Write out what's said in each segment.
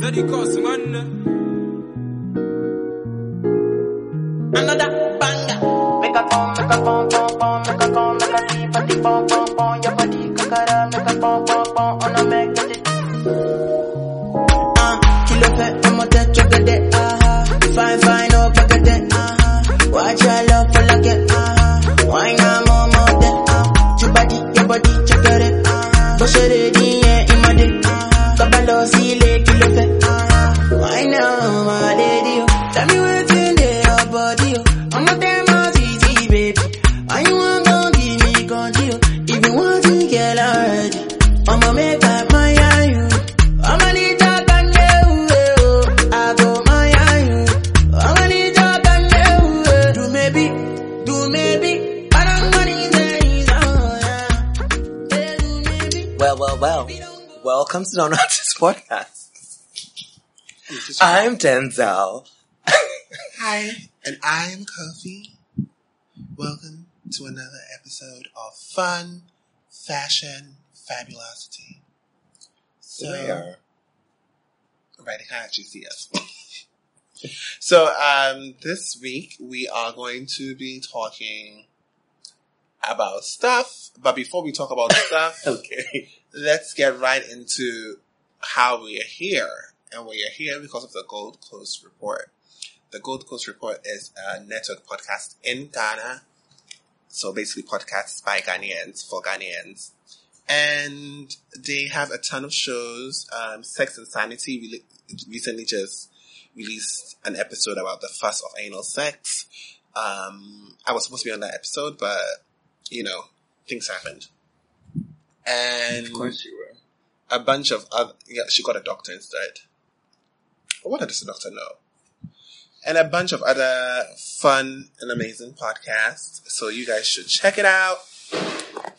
Zeddy Cos. Another banger. Make a pom, make a pom, pom, pom, make a pom, make a see body pom, pom, Podcast. I'm Denzel. Hi, and I'm Kofi. Welcome to another episode of Fun, Fashion, Fabulosity. So, Where? right, they can't see us. so, um, this week we are going to be talking about stuff, but before we talk about stuff, Okay. let's get right into how we are here. And we are here because of the Gold Coast Report. The Gold Coast Report is a network podcast in Ghana. So basically podcasts by Ghanaians for Ghanaians. And they have a ton of shows. Um, Sex and Sanity re- recently just released an episode about the fuss of anal sex. Um, I was supposed to be on that episode, but, you know, things happened. And Of course you were. A bunch of other, yeah, she got a doctor instead. What does the doctor know? And a bunch of other fun and amazing podcasts. So you guys should check it out.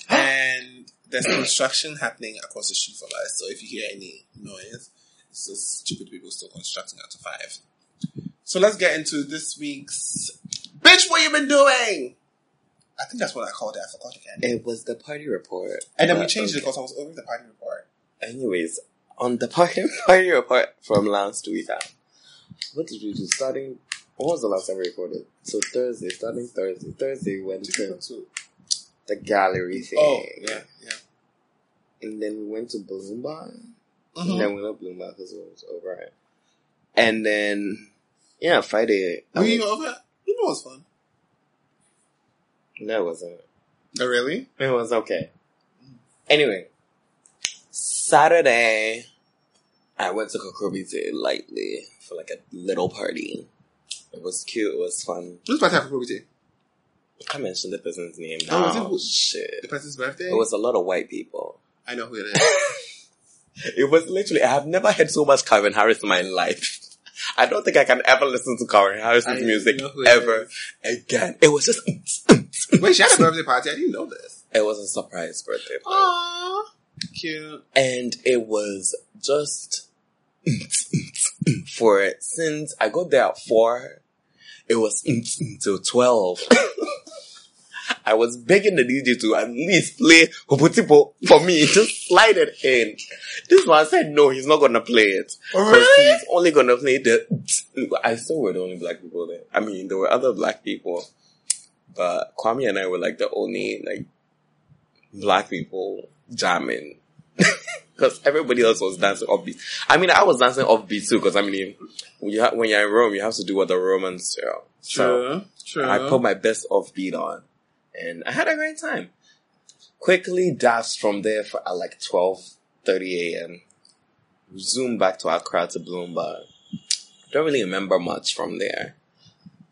And there's construction happening across the street from us. So if you hear any noise, it's just stupid people still constructing after five. So let's get into this week's Bitch, what you been doing? I think that's what I called it. I forgot again. It was the party report. And then we changed it because I was over the party report. Anyways, on the party, party report from last week, uh, what did we do? Starting, what was the last time we recorded? So Thursday, starting Thursday. Thursday we went to the gallery thing. Oh, yeah, yeah. And then we went to Bloom Bar. Mhm. And then we left Bloom Bar because it was over. And then, yeah, Friday. I Were you went- over? You know it was fun. No, it wasn't. Oh, really? It was okay. Anyway, Saturday, I went to Kokrobite lightly for like a little party. It was cute. It was fun. Who's birthday for Kobe I can't mention the person's name Oh, was it Shit. The person's birthday? It was a lot of white people. I know who it is. It was literally, I have never heard so much Calvin Harris in my life. I don't think I can ever listen to Calvin Harris's music know who it ever again. It was just, Wait, she had a birthday party. I didn't know this. it was a surprise birthday party. Aww. Cute. and it was just for it since I got there at four, it was until twelve. I was begging the DJ to at least play Hopotipo for me, just slide it in. This one said no, he's not gonna play it. Really? He's only gonna play the. I still were the only black people there. I mean, there were other black people, but Kwame and I were like the only like black people jamming. Because everybody else was dancing offbeat. I mean, I was dancing offbeat too. Because I mean, when, you ha- when you're in Rome, you have to do what the Romans do. So True. I put my best offbeat on, and I had a great time. Quickly dashed from there for at like twelve thirty a.m. Zoom back to Accra to Bloom Bar. Don't really remember much from there.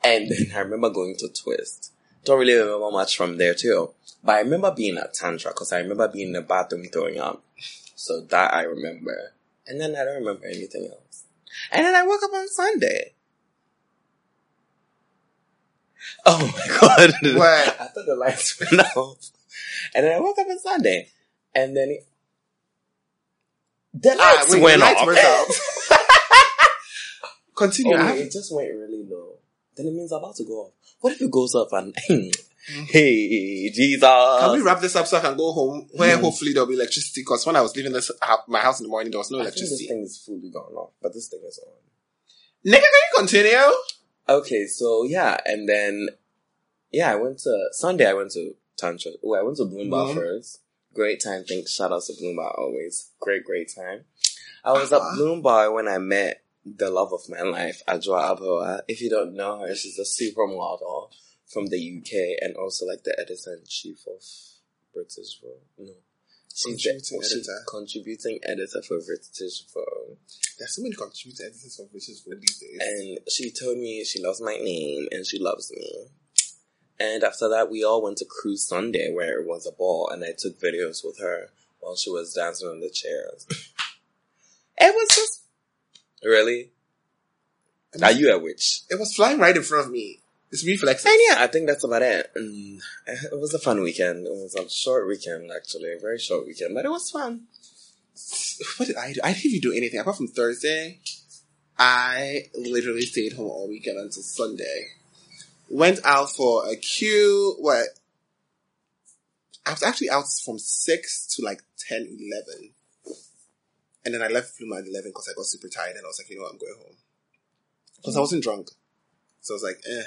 And then I remember going to Twist. Don't really remember much from there too. But I remember being at Tantra because I remember being in the bathroom throwing up. So that I remember. And then I don't remember anything else. And then I woke up on Sunday. Oh my god. What? I thought the lights went off. And then I woke up on Sunday. And then it, the lights Ah, wait, the went lights off. went off. Continue. Oh, it just went really low. Then it means I'm about to go up. What if it goes up and hey Jesus? Can we wrap this up so I can go home? Where Mm. hopefully there'll be electricity. Because when I was leaving this my house in the morning, there was no I think this electricity. thing is fully gone off, but this thing is on. Nigga, can you continue? Okay, so yeah, and then yeah, I went to Sunday. I went to Tantra. Oh, I went to Bloom Bar Mhm. first. Great time. Thanks. Shout out to Bloom Bar always. Great, great time. I was Uh-huh. at Bloom Bar when I met the love of my life, Adwoa Aboah. Uh, if you don't know her, she's a supermodel from the UK and also like the editor in chief of British Vogue. No. She's the Contributing she's editor. contributing editor for British Vogue. There's so many contributing editors for British Vogue these days. And she told me she loves my name and she loves me. And after that, we all went to Cruise Sunday where it was a ball and I took videos with her while she was dancing on the chairs. it was just. Really? Are you a witch? it was flying right in front of me. It's reflexes. And yeah, I think that's about it. And it was a fun weekend. It was a short weekend, actually. A very short weekend, but it was fun. What did I do? I didn't even do anything apart from Thursday. I literally stayed home all weekend until Sunday. Went out for a queue. What? I was actually out from 6 to like 10, 11. And then I left Pluma at 11 because I got super tired and I was like, you know what, I'm going home. Because I wasn't drunk. So I was like, eh,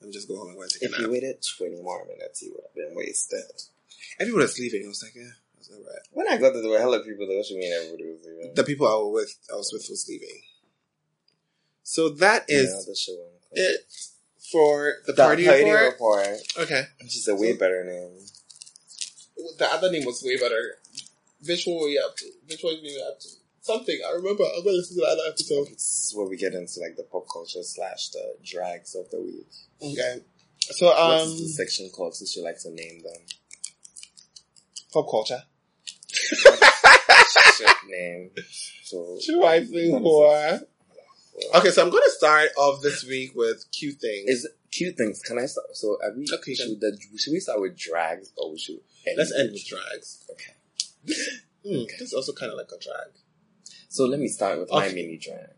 let me just go home and go and take a If you waited 20 more minutes, you would have been wasted. Everyone was leaving. I was like, eh, I was alright. When I got there, there were hella people there. What you mean everybody was leaving? The people I was with, I was with was leaving. So that is yeah, it for the The party, report. report. Okay. Which is a way better name. The other name was way better. Bitch, what were you up to? Bitch, what were you up to? Something. I remember. I'm gonna listen to other episode. It's where we get into like the pop culture slash the drags of the week. Okay. So, What's um, the section called since you like to name them? pop culture. Shit name. So Trifling whore. Okay, so I'm gonna start off this week with cute things. Is cute things? Can I start? So are we? Okay, should, the, should we start with drags or we should? Let's end with drags. Okay. Hmm, This is also kind of like a drag. So let me start with my mini drag.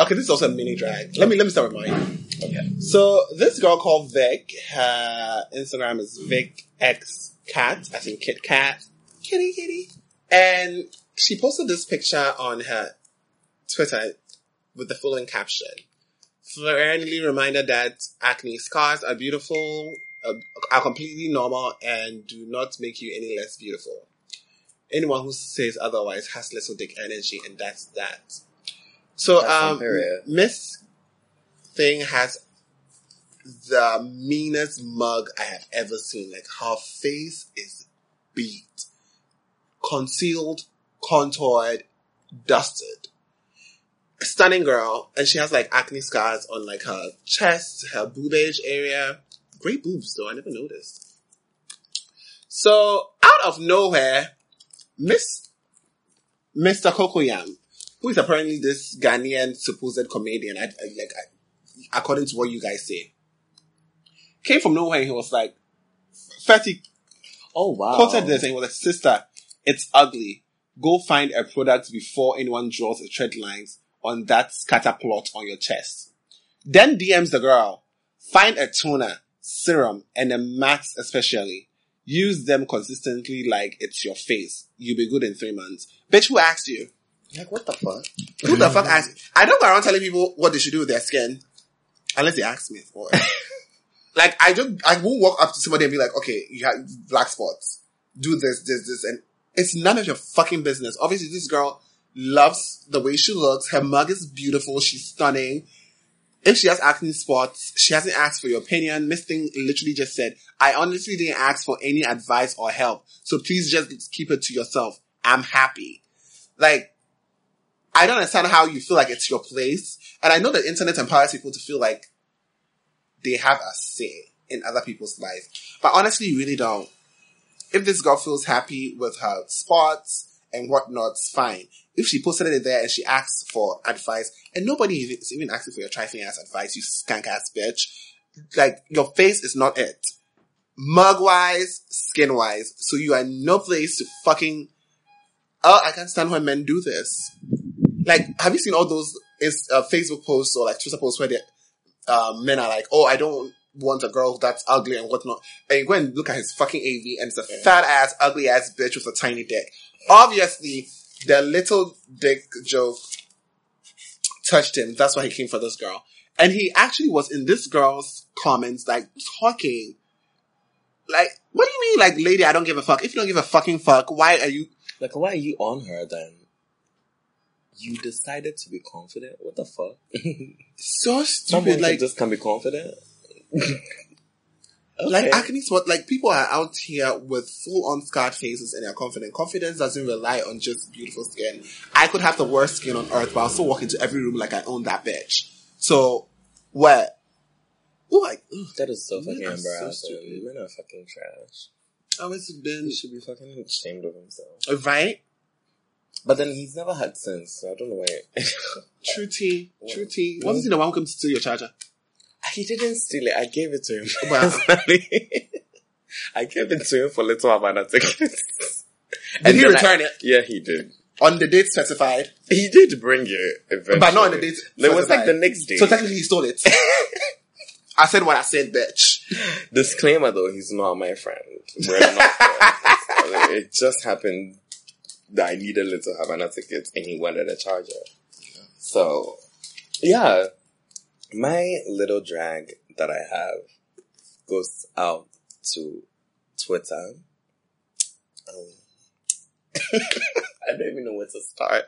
Okay, this is also a mini drag. Let me let me start with mine. Okay. So this girl called Vic, her Instagram is Vic X Cat, I think Kit Cat, kitty kitty, and she posted this picture on her Twitter with the following caption: "Friendly reminder that acne scars are beautiful, uh, are completely normal, and do not make you any less beautiful. Anyone who says otherwise has little dick energy, and that's that." So, That's um. Miss Thing has the meanest mug I have ever seen. Like her face is beat, concealed, contoured, dusted. Stunning girl, and she has like acne scars on like her chest, her boobage area. Great boobs though, I never noticed. So out of nowhere, Miss Mr. Cocoyam, who is apparently this Ghanaian supposed comedian, I, I, like I, according to what you guys say, came from nowhere. and He was like, "Fatty Oh wow. quoted this and he was like, sister, it's ugly. Go find a product before anyone draws a thread lines on that scatter plot on your chest. Then DMs the girl. Find a toner, serum, and a max especially. Use them consistently like it's your face. You'll be good in three months. Bitch, who asked you? Like what the fuck? Who the fuck asked? I don't go around telling people what they should do with their skin. Unless they ask me for it. like, I don't, I won't walk up to somebody and be like, okay, you have black spots. Do this, this, this, and it's none of your fucking business. Obviously, this girl loves the way she looks. Her mug is beautiful. She's stunning. If she has acne spots, she hasn't asked for your opinion. Miss Thing literally just said, I honestly didn't ask for any advice or help. So please just keep it to yourself. I'm happy. Like, I don't understand how you feel like it's your place. And I know the internet empowers people to feel like they have a say in other people's lives. But honestly, you really don't. If this girl feels happy with her spots and whatnot, it's fine. If she posted it there and she asks for advice, and nobody is even asking for your trifling ass advice, you skank ass bitch, like, your face is not it. Mug wise, skin wise, so you are in no place to fucking, oh, I can't stand when men do this. Like, have you seen all those is, uh, Facebook posts or like Twitter posts where the um, men are like, oh, I don't want a girl that's ugly and whatnot. And you go and look at his fucking AV and it's a fat ass, ugly ass bitch with a tiny dick. Obviously, the little dick joke touched him. That's why he came for this girl. And he actually was in this girl's comments, like talking. Like, what do you mean, like, lady, I don't give a fuck? If you don't give a fucking fuck, why are you, Like, why are you on her then? You decided to be confident? What the fuck? so Someone stupid? Like, just can be confident? Like acne what like people are out here with full on scarred faces and they're confident. Confidence doesn't rely on just beautiful skin. I could have the worst skin on earth, but I'll still walk into every room like I own that bitch. So what? Oh like That is so fucking so embarrassing. stupid. Men are fucking trash. oh it's been He should be fucking ashamed of himself. Uh, right? But then he's never had sense, so I don't know why. True tea. True tea. Well- Wasn't he the one who came to steal your charger? he didn't steal it. I gave it to him. Personally. I gave it to him for little Havana tickets. Did he then I- return it? Yeah, he did. On the date specified. He did bring it eventually. But not on the date It was like the next day. So technically he stole it. I said what I said, bitch. Disclaimer though, he's not my friend. We're not friends. it just happened that I needed little Havana tickets and he wanted a charger. So, yeah. My little drag that I have goes out to Twitter. Um, I don't even know where to start.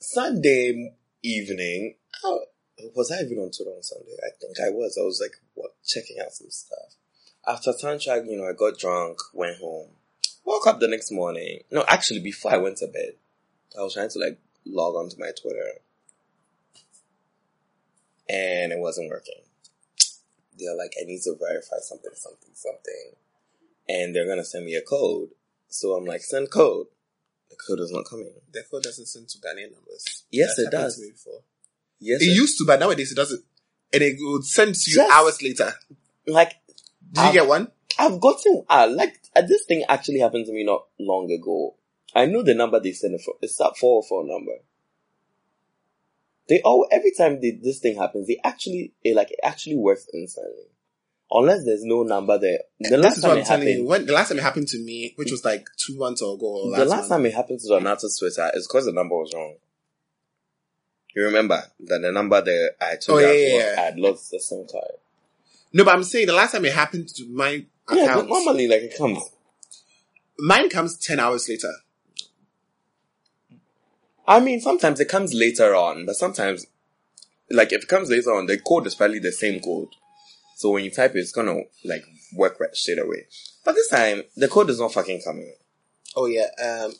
Sunday evening, oh, was I even on Twitter on Sunday? I think I was. I was like, what, checking out some stuff. After soundtrack, you know, I got drunk, went home, woke up the next morning. No, actually, before I went to bed, I was trying to like log onto my Twitter, and it wasn't working. They're like, I need to verify something, something, something, and they're gonna send me a code. So I'm like, send code. The code is not coming. The code doesn't send to Ghanaian numbers. Yes, That's it does. before. Yes, It it- used to, but nowadays it doesn't. And it would send to you Yes. hours later. like Did you Um, get one? I've gotten uh, like uh, this thing actually happened to me not long ago. I know the number they send it for. It's that four four number. They all every time they, this thing happens, they actually it like it actually works instantly, unless there's no number there. The This last is time what it I'm telling happened, you. When the last time it happened to me, which was like two months ago, or last the last month, time it happened to Donato's Twitter is because the number was wrong. You remember that the number that I told Oh, you yeah, I yeah, yeah. I had lost the SIM card. No, but I'm saying the last time it happened to my Yeah, account, but normally like it comes. mine comes ten hours later. I mean, sometimes it comes later on, but sometimes, like, if it comes later on, the code is probably the same code. So when you type it, it's gonna, like, work right straight away. But this time, the code is not fucking coming Oh yeah, um,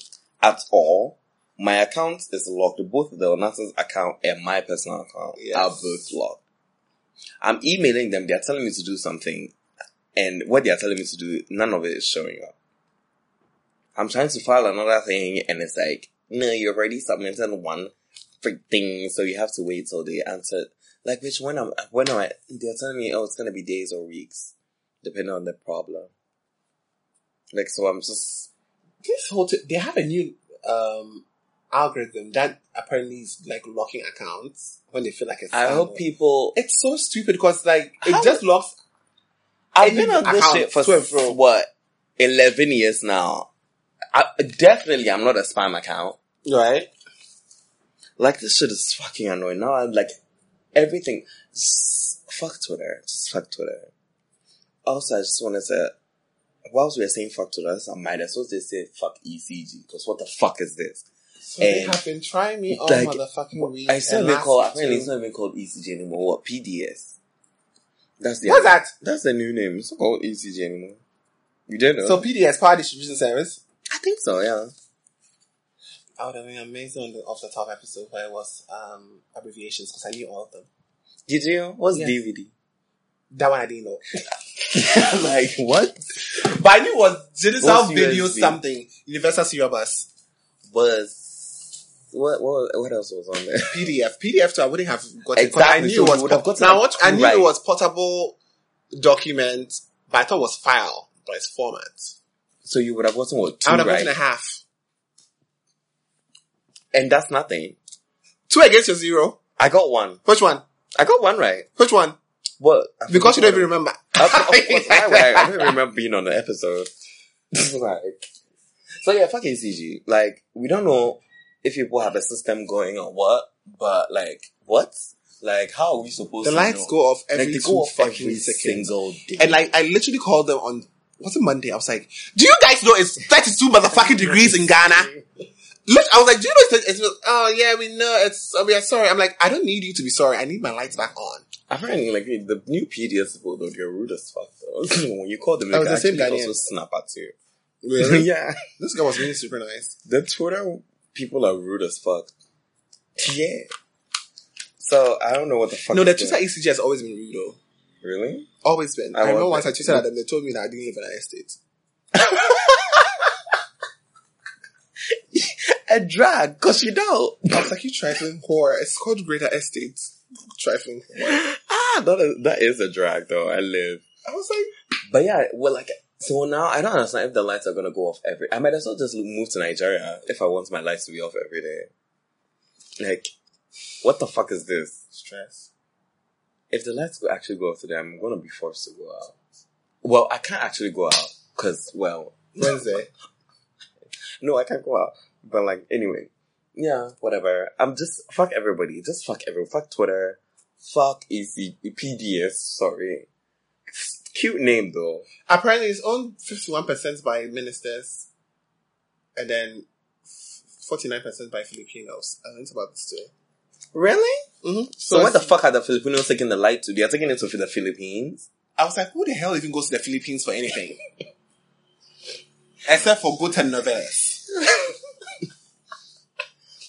at all. My account is locked. Both the Onason's account and my personal account Yes. are both locked. I'm emailing them. They're telling me to do something. And what they're telling me to do, none of it is showing up. I'm trying to file another thing and it's like, no, you've already submitted one thing, so you have to wait till they answer. Like, which when I'm, when am I, they're telling me, oh, it's gonna be days or weeks, depending on the problem. Like, so I'm just, this whole t- they have a new um algorithm that apparently is like locking accounts when they feel like it's. I hope people, It's so stupid because like it just locks. I've been on this account shit for what, 11 years now. I, definitely I'm not a spam account. Right. Like this shit is fucking annoying. Now I'm like everything. Just fuck Twitter. Just fuck Twitter. Also, I just wanted to. Say, whilst we were saying fuck Twitter, I might as well just say fuck ECG because what the fuck is this? So they have been trying me all like, motherfucking week. I still and even last call. week Apparently, it's not even called ECG anymore. What PDS? That's the What's that? That's the new name. It's not called ECG anymore. You didn't know? So PDS Power Distribution Service. I think so. Yeah. I would have been amazing on the off the top episode where it was um abbreviations because I knew all of them. Did you? What's Yeah. DVD? That one I didn't know. like what? But I knew it was digital video something. Universal Serial Bus. Was what? What? What else was on there? PDF. PDF too, I wouldn't have gotten. 'cause Exactly, I knew so it was. would have gotten now what? I knew right. it was portable document, but I thought it was file, but it's format. So you would have gotten what? Two I would have right? gotten a half. And that's nothing. Two against your zero. I got one. Which one? I got one right. Which one? What? I Because you don't even remember. Of course, why would I? I don't remember being on the episode. like, so yeah, fucking CG. Like, we don't know if people have a system going or what, but like, what? Like, how are we supposed The to The lights know? go off every like, two fucking seconds. single day. And like, I literally called them on, what's it Monday? I was like, do you guys know it's 32 motherfucking degrees in Ghana? Look, I was like, do you know it's, it's oh yeah, we know it's, oh, we are sorry. I'm like, I don't need you to be sorry. I need my lights back on. Apparently, like the new PDS people, though, they're rude as fuck. Though when you call them, Oh, they the same actually Ghanaian. also snap at you. Really? yeah, this guy was really super nice. the Twitter people are rude as fuck. Yeah. So I don't know what the fuck. No, the Twitter going- ECG has always been rude though. Really? Always been. I I, remember once I tweeted at them, they told me that I didn't live in an estate. A drag, cause you don't. I was like, you trifling whore. It's called Greater Estates. Trifling whore. Ah, that is, that is a drag though. I live. I was like, But yeah, well, like, so now I don't understand if the lights are gonna go off every. I might as well just move to Nigeria if I want my lights to be off every day. Like, what the fuck is this? stress. If the lights go actually go off today, I'm gonna be forced to go out. Well, I can't actually go out because, well, Wednesday. no, I can't go out. But like, anyway, yeah, whatever. I'm just fuck everybody. Just fuck everyone. Fuck Twitter. Fuck EC PDS. Sorry. Cute name though. Apparently, it's owned 51% by ministers and then 49% by Filipinos. I learned about this too. Really? Mm-hmm. So, where the fuck are the Filipinos taking the light to? They are taking it to the Philippines. I was like, who the hell even goes to the Philippines for anything? Except for good telenovelas.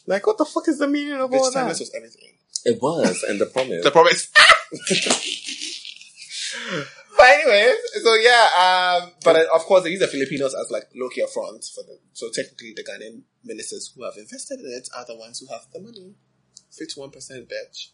Like, what the fuck is the meaning of all Bitch, that? timeless was everything. It was, and the promise. The promise. but anyways, so yeah, um, but uh, of course they use the Filipinos as like local front for them. So technically, the Ghanaian ministers who have invested in it are the ones who have the money. Fifty-one percent, bitch.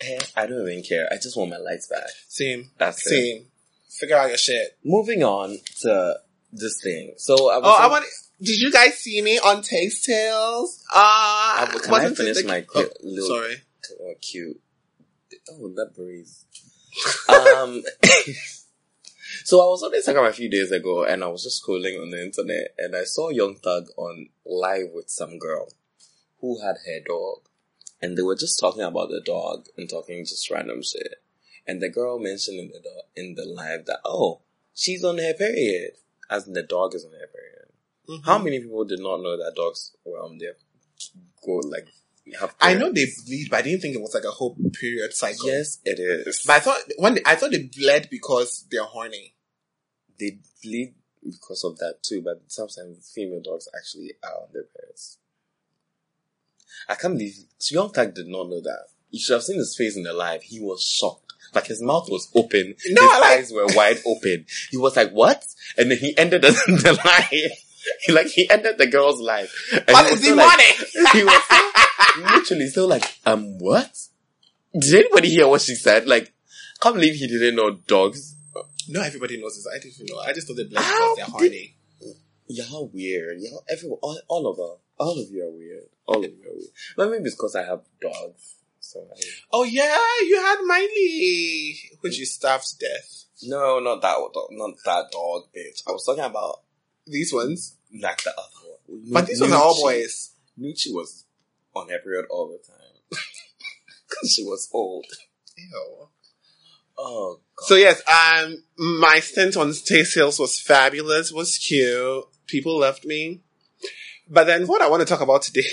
Eh, I don't even care. I just want my lights back. Same. That's it. Same. Figure out your shit. Moving on to this thing. So I was. Oh, I want. Did you guys see me on Taste Tales? Ah, Uh, can I wasn't it finish the- my oh, little- Sorry. Oh, cute. Oh, that breeze. um, so I was on Instagram a few days ago, and I was just scrolling on the internet, and I saw Young Thug on live with some girl who had her dog, and they were just talking about the dog and talking just random shit. And the girl mentioned in the do- in the live that oh, she's on her period, as in the dog is on her period. Mhm. How many people did not know that dogs were on their go like have? I know they bleed, but I didn't think it was like a whole period cycle. Yes, it is. But I thought when they, I thought they bled because they're horny. they bleed because of that too, but sometimes female dogs actually are on their periods. I can't believe Young Thug did not know that. You should have seen his face in the live. He was shocked. Like his mouth was open. No, his like- eyes were wide open. He was like, "What?" And then he ended the live. He like he ended the girl's life. And But he was it's still like, he was still, literally still like, um, what? Did anybody hear what she said? Like, can't believe he didn't know dogs. No, everybody knows this. I didn't know. I just thought they How because they're horny. Y'all weird. Y'all, everyone, all, all of us, all of you are weird. All of you are weird. But maybe it's because I have dogs. So I, Oh yeah, you had Miley, which you to death. no, not that dog, not that dog, bitch. I was talking about These ones, like the other one. but these ones are all boys. Nucci was on her period all the time because she was old. Ew. Oh god. So yes, um, my stint on Taste Tales was fabulous, was cute. People loved me. But then what I want to talk about today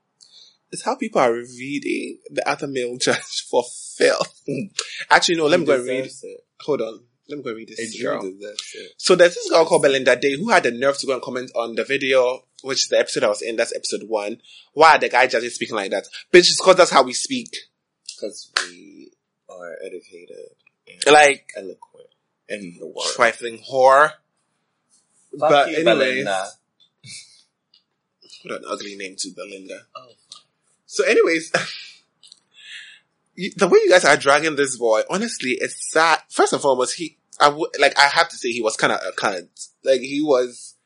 is how people are reading the other male judge for filth. Actually, no, let me go and read. It. Hold on. Let me go and read this It girl. really deserves. So there's this girl called Belinda Day who had the nerve to go and comment on the video, which is the episode I was in. That's episode one. Why are the guy judges speaking like that? Bitch, it's because that's how we speak. Because we are educated and Like, eloquent in the world. trifling whore. Fuck but you, anyways, Belinda. what an ugly name to Belinda. Oh, So anyways, the way you guys are dragging this boy, honestly, it's sad. First and foremost, he, I would, like, I have to say he was kind of a cunt. Like, he was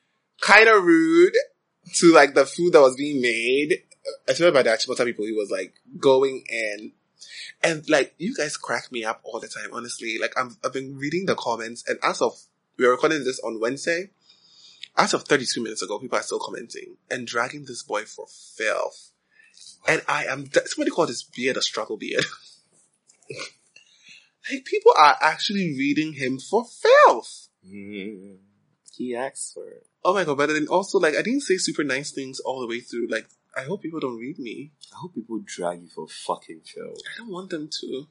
kind of rude to, like, the food that was being made. I swear by the Achimota people, he was like going in. And like, you guys crack me up all the time, honestly. Like, I'm, I've been reading the comments, and as of, we are recording this on Wednesday. As of 32 minutes ago, people are still commenting and dragging this boy for filth. And I am, somebody called this beard a struggle beard. like, people are actually reading him for filth. Mm, he asked for it. Oh my god, but then also, like, I didn't say super nice things all the way through. Like, I hope people don't read me. I hope people drag you for fucking filth. I don't want them to.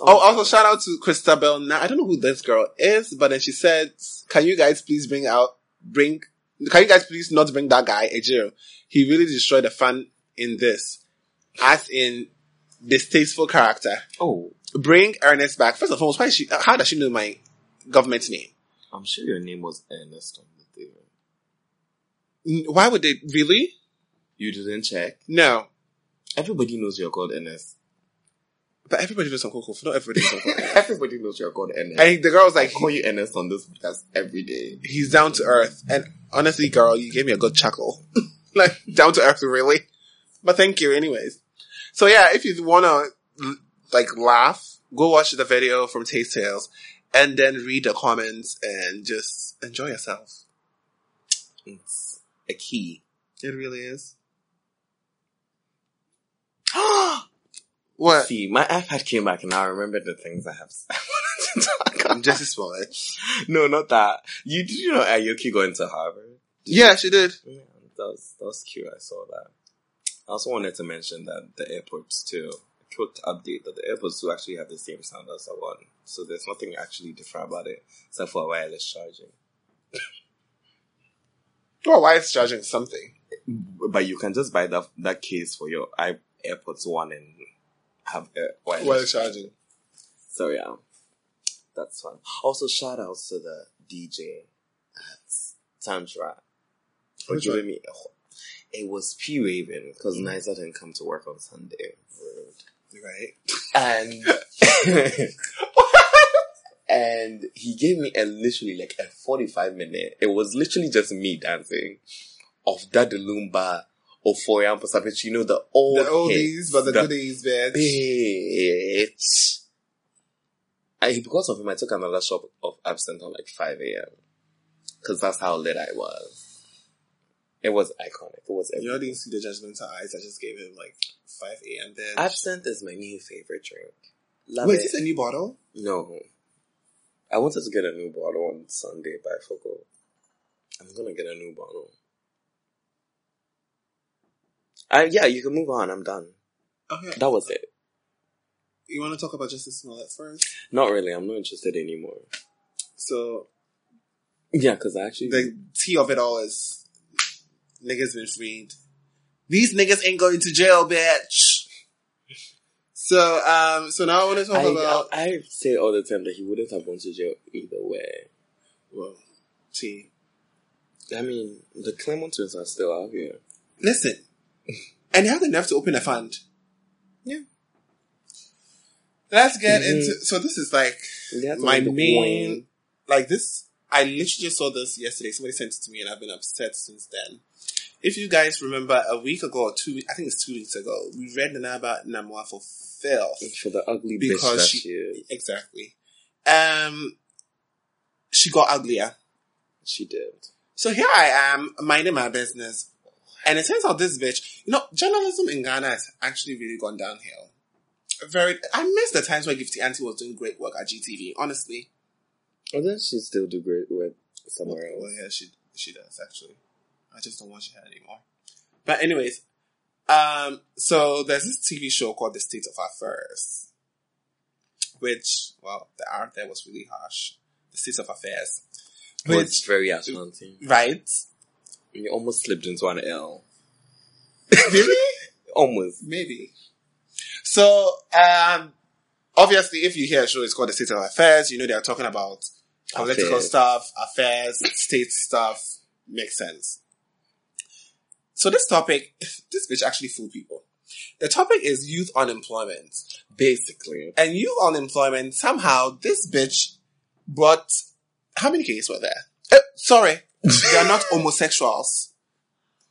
Oh, also shout out to Christabel. Now I don't know who this girl is, but then she said, "Can you guys please bring out bring? Can you guys please not bring that guy Ejiro? He really destroyed the fun in this, as in distasteful character. oh, Bring Ernest back. First of all, why is she? How does she know my government name? I'm sure your name was Ernest on the thing. N- Why would they really? You didn't check. No, Everybody knows you're called Ernest. but everybody knows Uncle Kof. Not everybody knows. Everybody knows you're called Ernest. And the girl was I like, call you Ernest on this podcast every day. he's down to earth. And honestly, girl, you gave me a good chuckle. like, down to earth, really. But thank you anyways. So yeah, if you wanna, like, laugh, go watch the video from Taste Tales and then read the comments and just enjoy yourself. It's a key. It really is. what? See, my iPad came back and I remember the things I have I wanted to talk about. Jussie Smollett. No, not that. You did you know Ayoki going to Harvard? Yeah, she did. Yeah, that was that was cute. I saw that. I also wanted to mention that the AirPods too. Quick update that the AirPods do actually have the same sound as the one, so there's nothing actually different about it except for wireless charging. Well, is charging something? But you can just buy that that case for your i AirPods One and have uh, wireless. Why is charging? So yeah, that's fun. Also, shout outs to the DJ at Tantra for giving me. A, it was P Raven because mm. Niza didn't come to work on Sunday, Rude. Right. and and he gave me a literally like a forty five minute. It was literally just me dancing of Daddy Lumba or Foyan Pasapich. You know the old The oldies, hits, but the, goodies, bitch. bitch. I, because of him, I took another shot of absinthe on like 5 a.m. Cause that's how lit I was. It was iconic. It was You know, didn't see the judgmental eyes. I just gave him like 5 a.m. bitch. Absinthe is my new favorite drink. Love Wait, it. is this a new bottle? No. I wanted to get a new bottle on Sunday, but I forgot. I'm gonna get a new bottle. Uh, yeah, you can move on. I'm done. Okay. That was it. You want to talk about Jussie Smollett first? Not really. I'm not interested anymore. So, Yeah, because I actually. the tea of it all is niggas been freed. These niggas ain't going to jail, bitch. So, um, so now I want to talk I, about, I, I say all the time that he wouldn't have gone to jail either way. well, see, I mean, the Clermont twins are still out here. Listen. And you have the nerve to open a fund. Yeah. Let's get Mhm. into, so this is like, They my main, wine. like this, I literally just saw this yesterday. Somebody sent it to me and I've been upset since then. If you guys remember a week ago or two, I think it's two weeks ago, we read Nana Aba Anamoah for filth. for the ugly bitch Because that she- she. Exactly. Um, she got uglier. She did. So here I am, minding my business. And it turns out this bitch, you know, journalism in Ghana has actually really gone downhill. Very, I miss the times where Gifty Anti was doing great work at GTV, honestly. Well, then she still do great with somewhere Well, else. yeah, she, she does, actually. I just don't watch it anymore. But anyways, um, so there's this TV show called The State of Affairs, which, well, the art there was really harsh. The State of Affairs. Which, it's very Ashanti. right? You almost slipped into an L. really? Almost. Maybe. So, um, obviously, if you hear a show, it's called the State of Affairs. You know they are talking about political Affairs. stuff, affairs, state stuff. Makes sense. So this topic, this bitch actually fooled people. The topic is youth unemployment. Basically. And youth unemployment, somehow, this bitch brought, how many cases were there? Eh, sorry. they are not homosexuals.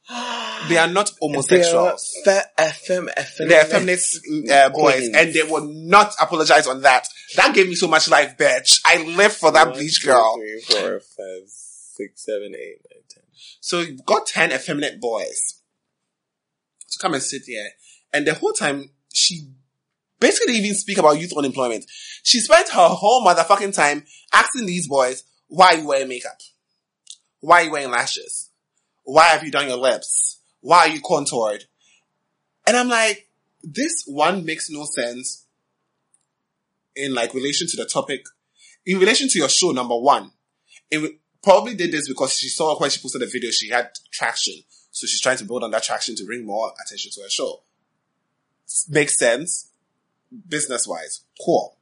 They are not homosexuals. They are fe- FM, FM, They're feminist uh, boys, and they will not apologize on that. That gave me so much life, bitch. I live for that One, bleach two, girl. three, four, five, six, seven, eight, nine, ten. So you've got 10 effeminate boys to come and sit here. And the whole time, she basically even speak about youth unemployment. She spent her whole motherfucking time asking these boys, why are you wearing makeup? Why are you wearing lashes? Why have you done your lips? Why are you contoured? And I'm like, this one makes no sense in like relation to the topic, in relation to your show, number one. It probably did this because she saw when she posted the video, she had traction. So she's trying to build on that traction to bring more attention to her show. Makes sense. Business wise. Cool.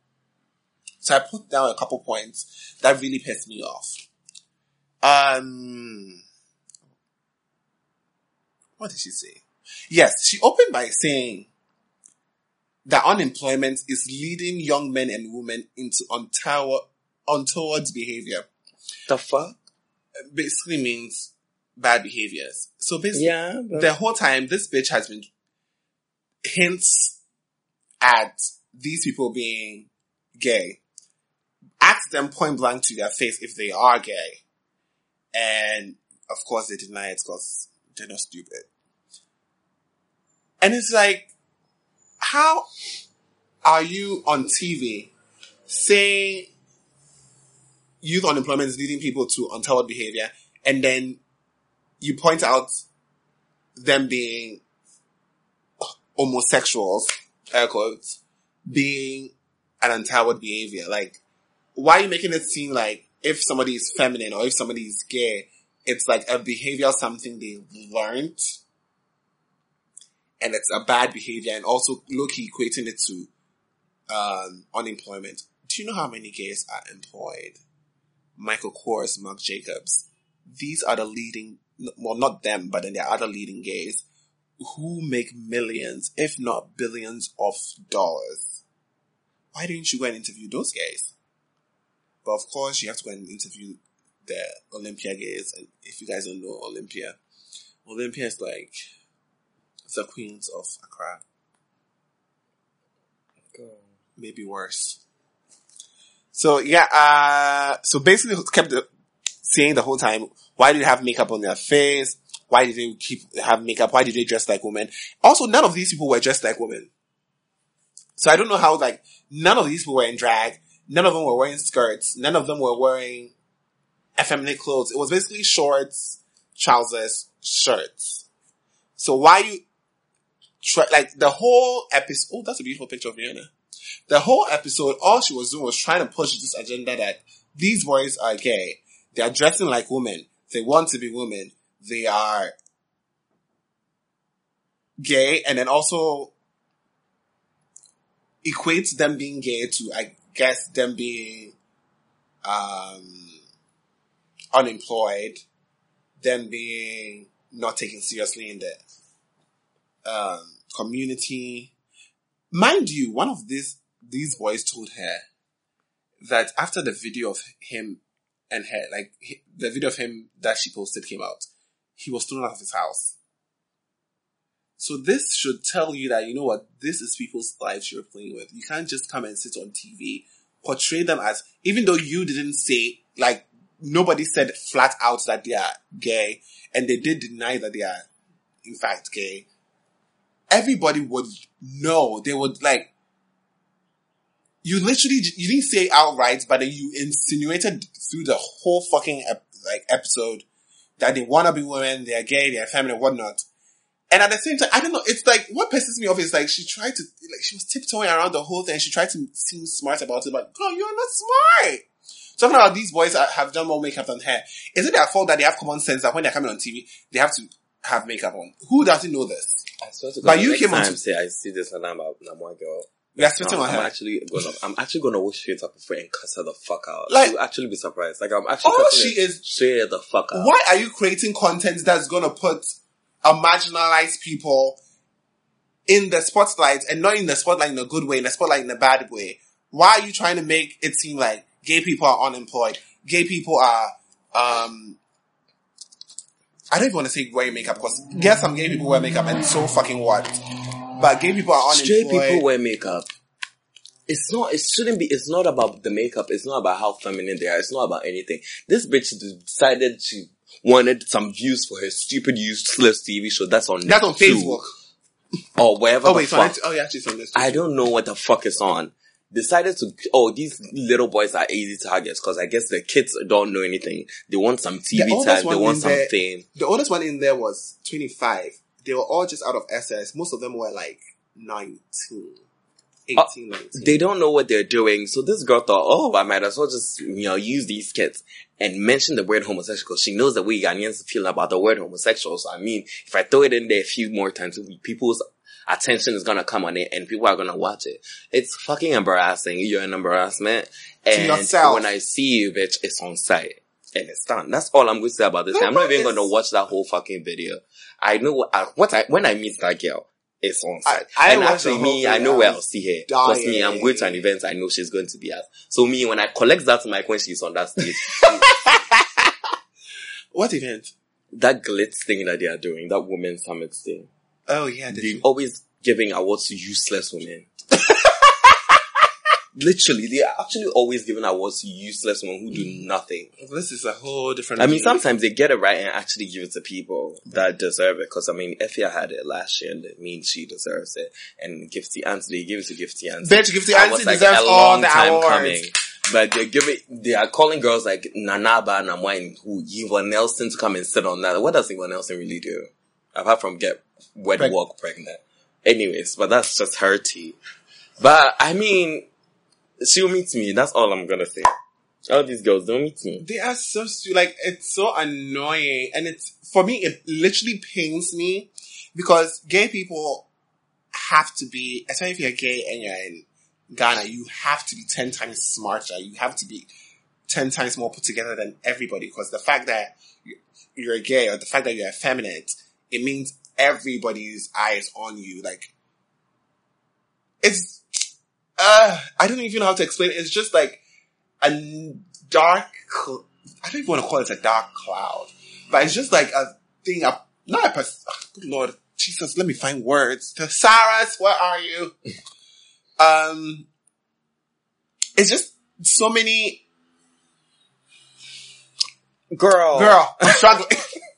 So I put down a couple points that really pissed me off. Um, what did she say? Yes, she opened by saying that unemployment is leading young men and women into untoward, untoward behavior. The fuck? Basically means bad behaviors. So basically, Yeah. but- the whole time this bitch has been hints at these people being gay. Ask them point blank to their face if they are gay. And of course they deny it because they're not stupid. And it's like, how are you on TV saying youth unemployment is leading people to untoward behavior and then you point out them being homosexuals, air quotes, being an untoward behavior. Like, why are you making it seem like if somebody is feminine or if somebody is gay, it's like a behavior, something they learned, and it's a bad behavior, and also low-key equating it to um, unemployment. Do you know how many gays are employed? Michael Kors, Marc Jacobs. These are the leading, well, not them, but then there are other leading gays who make millions, if not billions of dollars. Why didn't you go and interview those guys? But of course, you have to go and interview the Olympia gays. And if you guys don't know Olympia, Olympia is like the queens of Accra. Maybe worse. So yeah, uh, so basically kept saying the whole time, why did they have makeup on their face? Why did they keep have makeup? Why did they dress like women? Also, none of these people were dressed like women. So I don't know how like none of these people were in drag. None of them were wearing skirts. None of them were wearing effeminate clothes. It was basically shorts, trousers, shirts. So why you try like the whole episode? Oh, that's a beautiful picture of Rihanna. The whole episode, all she was doing was trying to push this agenda that these boys are gay. They are dressing like women. They want to be women. They are gay, and then also equates them being gay to, I guess, them being um, unemployed, them being not taken seriously in the um, community. Mind you, one of these these boys told her that after the video of him and her, like he- the video of him that she posted came out, he was thrown out of his house. So this should tell you that you know what this is people's lives you're playing with. You can't just come and sit on TV, portray them as even though you didn't say like nobody said flat out that they are gay, and they did deny that they are in fact gay. Everybody would know. They would like you literally you didn't say outright, but you insinuated through the whole fucking ep- like episode that they want to be women, they are gay, they are feminine, whatnot. And at the same time, I don't know. It's like what pisses me off is like she tried to like she was tiptoeing around the whole thing. She tried to seem smart about it, but girl, you're not smart. Talking about these boys have done more makeup than her. Is it their fault that they have common sense that when they're coming on TV, they have to have makeup on? Who doesn't know this? I swear to God, But you came time onto- say I see this and I'm a, I'm one girl. We are spitting I'm, on I'm her. actually gonna, I'm actually gonna walk straight up before and cuss her the fuck out. Like- You'll actually be surprised. Like I'm actually All she is- straight the fuck out. Why are you creating content that's gonna put a marginalized people in the spotlight and not in the spotlight in a good way, in the spotlight in a bad way? Why are you trying to make it seem like gay people are unemployed? Gay people are, um, I don't even want to say wearing makeup because yes, some gay people wear makeup and so fucking what? But gay people are unemployed. Straight people wear makeup. It's not. It shouldn't be. It's not about the makeup. It's not about how feminine they are. It's not about anything. This bitch decided she wanted some views for her stupid useless TV show. That's on. That's on. Facebook. or wherever. Oh wait, so fuck. Oh yeah, it's on this. I don't know what the fuck is on. Decided to, oh, these little boys are easy targets because I guess the kids don't know anything. They want some TV oldest time. They want in some there- fame. The oldest one in there was 25. They were all just out of SS. Most of them were like 19, uh, 18, 19. They don't know what they're doing. So this girl thought, oh, I might as well just, you know, use these kids and mention the word homosexual because she knows the way Ghanaians feel about the word homosexual. So I mean, if I throw it in there a few more times, people's attention is gonna come on it and people are gonna watch it. It's fucking embarrassing. You're an embarrassment. And yourself. when I see you, bitch, it's on site. And it's done. That's all I'm going to say about this. No, I'm not even going to watch that whole fucking video. I know what I, what I, when I meet that girl, it's on I- site. I and watched the actually me, I know where I'll see her. Because me, I'm going to an event I know she's going to be at. So me, when I collect that mic when she's on that stage, What event? that glitz thing that they are doing, that women's summit thing, Oh yeah, they're you? always giving awards to useless women. Literally, they're actually always giving awards to useless women who do nothing. This is a whole different. I mean, sometimes they get it right and actually give it to people that deserve it. Because I mean, Effia had it last year, and it means she deserves it. And Gifty Anti, they give it to Gifty Anti. Bitch, Gifty was, like, deserves all the time awards. But they're giving, They are calling girls like Nana Aba Anamoah, who Eva Nelson to come and sit on that. What does Eva Nelson really do apart from get wet Preg- walk pregnant? Anyways, but that's just her tea. But I mean, she'll meet me. That's all I'm gonna say. All these girls don't meet me. They are so stu- like it's so annoying, and it's for me. It literally pains me because gay people have to be, especially if you're gay and you're in Ghana, you have to be ten times smarter. You have to be ten times more put together than everybody. Because the fact that you- you're gay or the fact that you're effeminate, it means everybody's eyes on you. Like it's, uh, I don't even know how to explain it. It's just like a dark, cl- I don't even want to call it a dark cloud, but it's just like a thing, a, not a, pers- ah, good Lord, Jesus, let me find words. Thesaurus, where are you? um, it's just so many, Girl. girl, I'm struggling.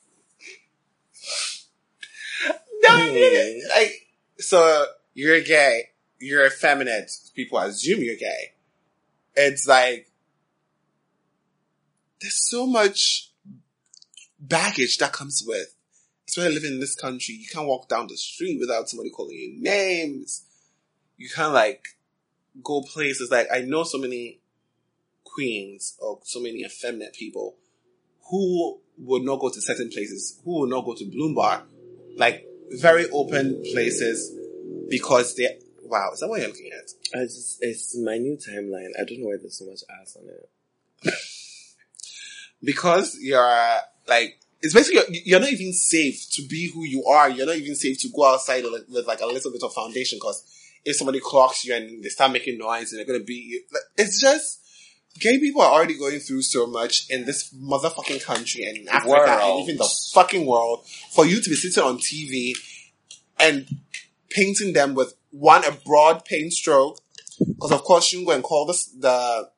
no, Hmm. it. Like, so you're gay, you're effeminate, people assume you're gay. It's like, there's so much baggage that comes with, especially living in this country. You can't walk down the street without somebody calling you names. You can't like go places. Like I know so many queens or so many effeminate people who would not go to certain places, who would not go to Bloom Bar, like very open places because they. Wow, is that what you're looking at? Just, it's my new timeline. I don't know why there's so much ass on it. because you're like it's basically you're, you're not even safe to be who you are. You're not even safe to go outside with, with like a little bit of foundation because if somebody clocks you and they start making noise and they're gonna beat you, like, it's just gay people are already going through so much in this motherfucking country and in Africa World. and even the fucking world for you to be sitting on TV and painting them with one a broad paint stroke because of course you can go and call this the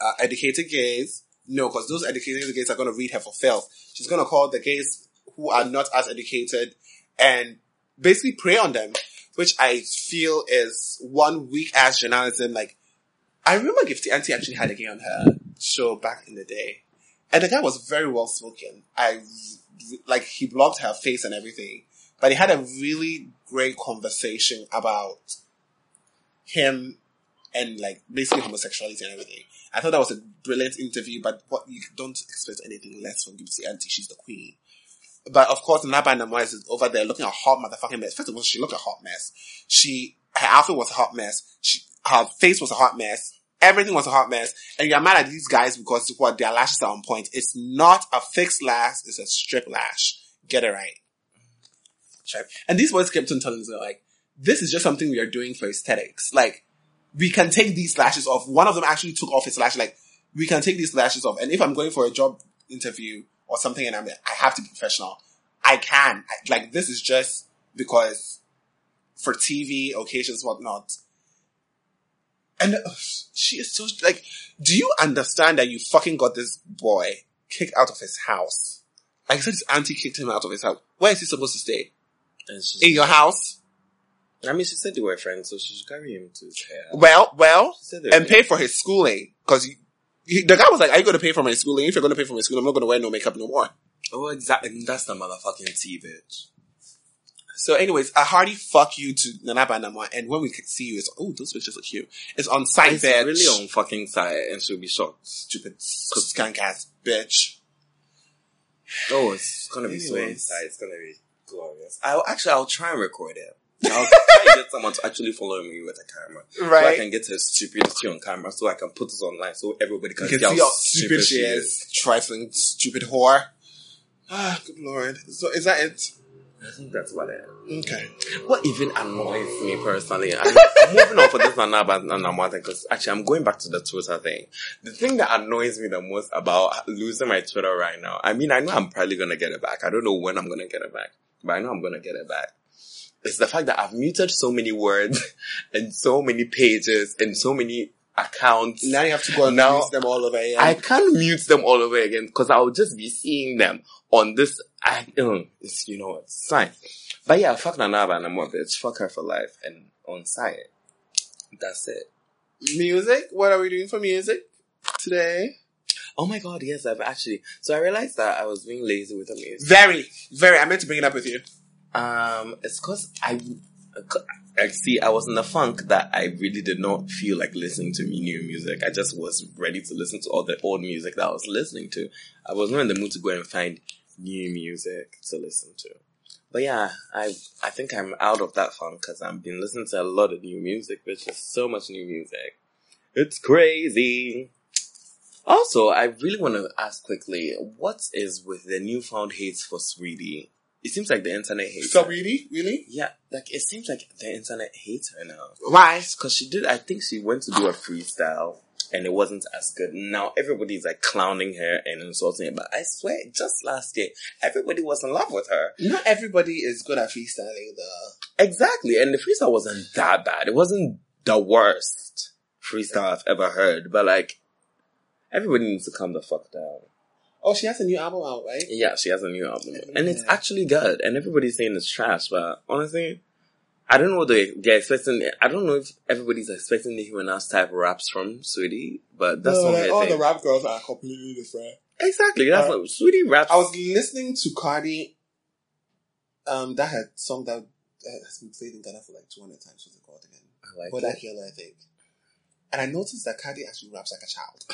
uh, educated gays. No, because those educated gays are going to read her for filth. She's going to call the gays who are not as educated and basically prey on them, which I feel is one weak ass journalism. Like, I remember Gifty Anti actually had a gay on her show back in the day. And the guy was very well spoken. I, like, he blocked her face and everything. But he had a really great conversation about him and like basically homosexuality and everything. I thought that was a brilliant interview, but what you don't expect anything less from Gifty Anti. She's the queen. But of course, Naba Namoise is over there looking a hot motherfucking mess. First of all, she looked a hot mess. She, her outfit was a hot mess. She, her face was a hot mess. Everything was a hot mess. And you're mad at these guys because what their lashes are on point. It's not a fixed lash, it's a strip lash. Get it right. And these boys kept on telling us like, this is just something we are doing for aesthetics. Like, we can take these lashes off. One of them actually took off his lash. Like, we can take these lashes off. And if I'm going for a job interview or something, and I'm I have to be professional. I can. I, like this is just because for TV occasions, whatnot. And uh, she is so like. Do you understand that you fucking got this boy kicked out of his house? Like I said, his auntie kicked him out of his house. Where is he supposed to stay? In your house? I mean, she said they were friends, so she should carry him to his. Well, well, She said they and were- pay for his schooling because the guy was like, "Are you going to pay for my schooling? If you're going to pay for my schooling, I'm not going to wear no makeup no more." Oh, exactly. That's the motherfucking T, bitch. So, anyways, a hearty fuck you to Nanaba Banama, and when we see you, it's oh, those pictures are cute. It's on site, It's bitch. really on fucking side, and she'll be shocked. stupid skank ass bitch. Oh, it's gonna be so inside. It's gonna be glorious. I'll actually, I'll try and record it. I'll try and get someone to actually follow me with a camera. Right? So I can get her stupidity on camera so I can put it online so everybody can, You can see, see how how stupid she is, trifling stupid whore. Ah, good lord. So is that it? I think that's what it is. Okay. What even annoys me personally, I'm, moving on for this one now about Nanamwa thing because actually I'm going back to the Twitter thing. The thing that annoys me the most about losing my Twitter right now, I mean, I know I'm probably gonna get it back. I don't know when I'm gonna get it back, but I know I'm gonna get it back. It's the fact that I've muted so many words and so many pages and so many accounts. Now you have to go and Now- use them all over again. I can't mute them all over again because I'll just be seeing them on this. I, um, it's, you know? It's fine. But yeah, fuck Nanaba and I'm a bitch. Fuck her for life and on site. That's it. music. What are we doing for music today? Oh my god, yes, I've actually. So I realized that I was being lazy with the music. Very, very. I meant to bring it up with you. Um, it's cause I, I see, I was in a funk that I really did not feel like listening to new music. I just was ready to listen to all the old music that I was listening to. I was not in the mood to go and find new music to listen to. But yeah, I I think I'm out of that funk because I've been listening to a lot of new music, which is so much new music. It's crazy. Also, I really want to ask quickly, what is with the newfound hate for Sweetie? It seems like the internet hates So her. really, really? Yeah, like it seems like the internet hates her now. Why? Because she did, I think she went to do a freestyle and it wasn't as good. Now everybody's like clowning her and insulting her. But I swear, just last year, everybody was in love with her. Not everybody is good at freestyling, though. Exactly. And the freestyle wasn't that bad. It wasn't the worst freestyle I've ever heard. But like, everybody needs to calm the fuck down. Oh, she has a new album out, right? Yeah, she has a new album. And it's actually good. And everybody's saying it's trash, but honestly, I don't know what they, they're expecting. I don't know if everybody's expecting Nicki Minaj type raps from Sweetie, but that's no, not like, all thing. the rap girls are completely different. exactly, that's Uh, what Sweetie raps. I was listening to Cardi. Um, that had song that, has been played in Ghana for like 200 times. What's it called again? I like Bodak Yellow, I think. And I noticed that Cardi actually raps like a child.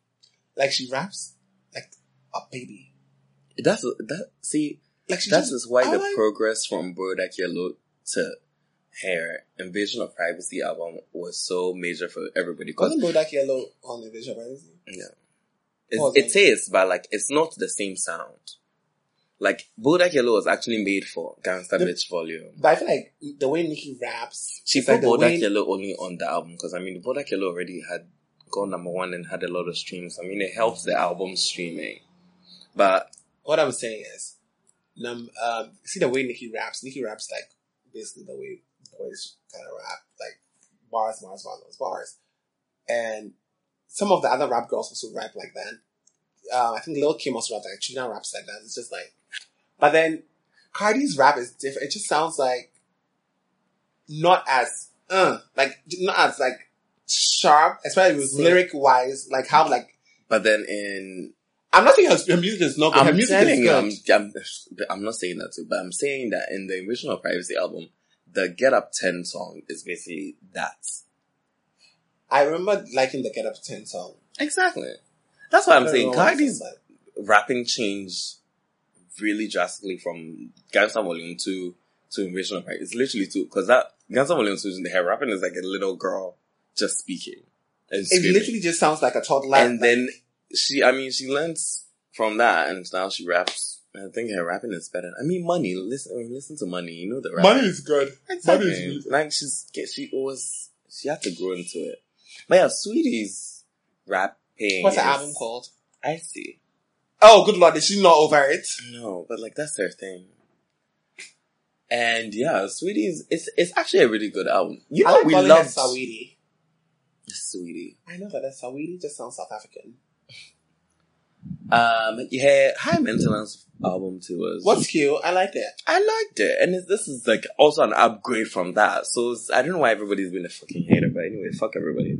like she raps like a baby. That's, that, see, Like she that just, why the progress from Bodak Yellow to Hair Invasion of Privacy album was so major for everybody. Wasn't Bodak Yellow on the Vision Privacy? Yeah. It then- is, but like it's not the same sound. Like Bodak Yellow was actually made for Gangsta The- Bitch Volume. But I feel like the way Nicki raps, She put like Bodak way, Yellow only on the album because I mean Bodak Yellow already had gone number one and had a lot of streams. I mean it helps the album streaming. But what I'm saying is, num, um, see the way Nicki raps. Nicki raps like basically the way boys kind of rap, like bars, bars, bars, bars, bars. And some of the other rap girls also rap like that. Um, I think Lil Kim also raps like Trina raps like that. It's just like, but then Cardi's rap is different. It just sounds like not as uh, like not as like sharp, especially with lyric wise, like how like but then in I'm not saying her, music is not good. her I'm music telling is you. I'm, I'm, I'm not saying that too, but I'm saying that in the original Privacy album, the Get Up 10 song is basically that. I remember liking the Get Up 10 song. Exactly. That's what I'm saying. Cardi's rapping changed really drastically from Gangsta Volume 2 to Invasion of Privacy. It's literally two, because that Gangsta Volume 2, her rapping is like a little girl just speaking. It literally just sounds like a toddler. and like- then she, I mean, she learns from that, and now she raps. I think her rapping is better. I mean, money. Listen, I mean, listen to money. You know the rap. money is good. Exactly. Money is really Like she's she always she had to grow into it. But yeah, Sweetie's rapping. What's the album called? I see. Oh, good lord, is she not over it? No, but like that's her thing. And yeah, Sweetie's it's it's actually a really good album. You know, I like we calling love her Saweetie. Sweetie. I know that that's Saweetie just sounds South African. Um, yeah, High Maintenance album too was What's cute? I like it. I liked it, and this is like also an upgrade from that. So I don't know why everybody's been a fucking hater, but anyway, fuck everybody.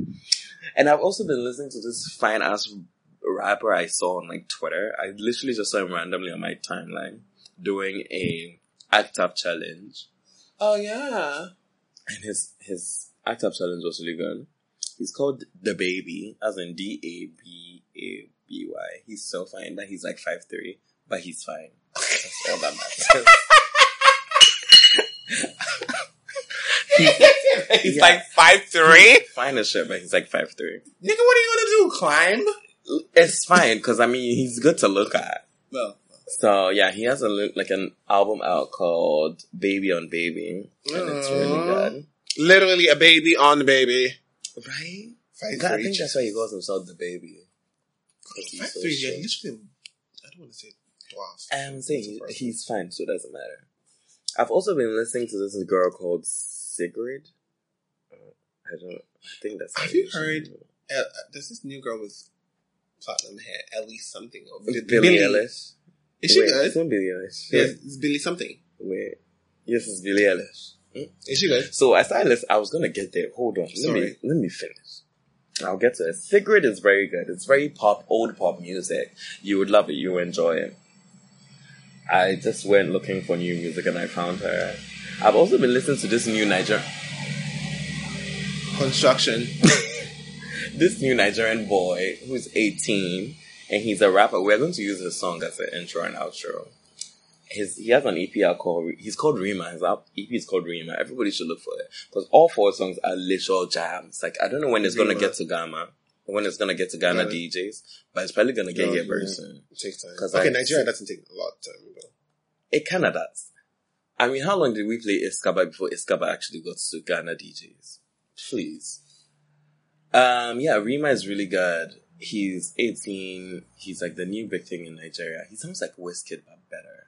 And I've also been listening to this fine ass rapper I saw on like Twitter. I literally just saw him randomly on my timeline doing a act up challenge, Oh yeah. and his his act up challenge was really good. He's called DaBaby, as in D A B A He's so fine that he's like five three, but he's fine. That's all that matters. He's Yeah. like five three. fine as shit, but he's like five three. Nigga, what are you gonna do? Climb? It's fine because I mean he's good to look at. Well, So yeah, he has a li- like an album out called Baby on Baby, and it's really good. literally a baby on the baby. Right? God, I think that's why he calls himself DaBaby. 'Cause he's Five so three. Yeah, short. literally. I don't want to say dwarf. I'm saying It's a he, person. he's fine, so it doesn't matter. I've also been listening to this girl called Sigrid. Uh, I don't. I think that's. how Have you heard- it. Uh, there's this new girl with platinum hair, Ellie something. Or Billie Eilish? Is she Wait, good? It's not Billie Eilish. Yes, it's Billy something. Wait. Yes, it's Billie Eilish. Is she good? So I started listening. I was gonna get there. Hold on. Let me Sorry. let me finish. I'll get to it. Sigrid is very good. It's very pop, old pop music. You would love it. You would enjoy it. I just went looking for new music and I found her. I've also been listening to this new Niger, Construction. this new Nigerian boy who's 18 and he's a rapper. We're going to use his song as an intro and outro. His, he has an EP out called, he's called Rema. His EP is called Rema. Everybody should look for it. Because all four songs are literal jams. Like, I don't know when it's going to get to Ghana, when it's going to get to Ghana Yeah. DJs, but it's probably going to get Yeah, here yeah. very soon. It takes time. Okay, I- Nigeria doesn't take a lot of time though. It kind of does. I mean, how long did we play Iskaba before Iskaba actually got to Ghana DJs? Please. Um, yeah, Rema is really good. He's 18. He's like the new big thing in Nigeria. He sounds like Wizkid, but better.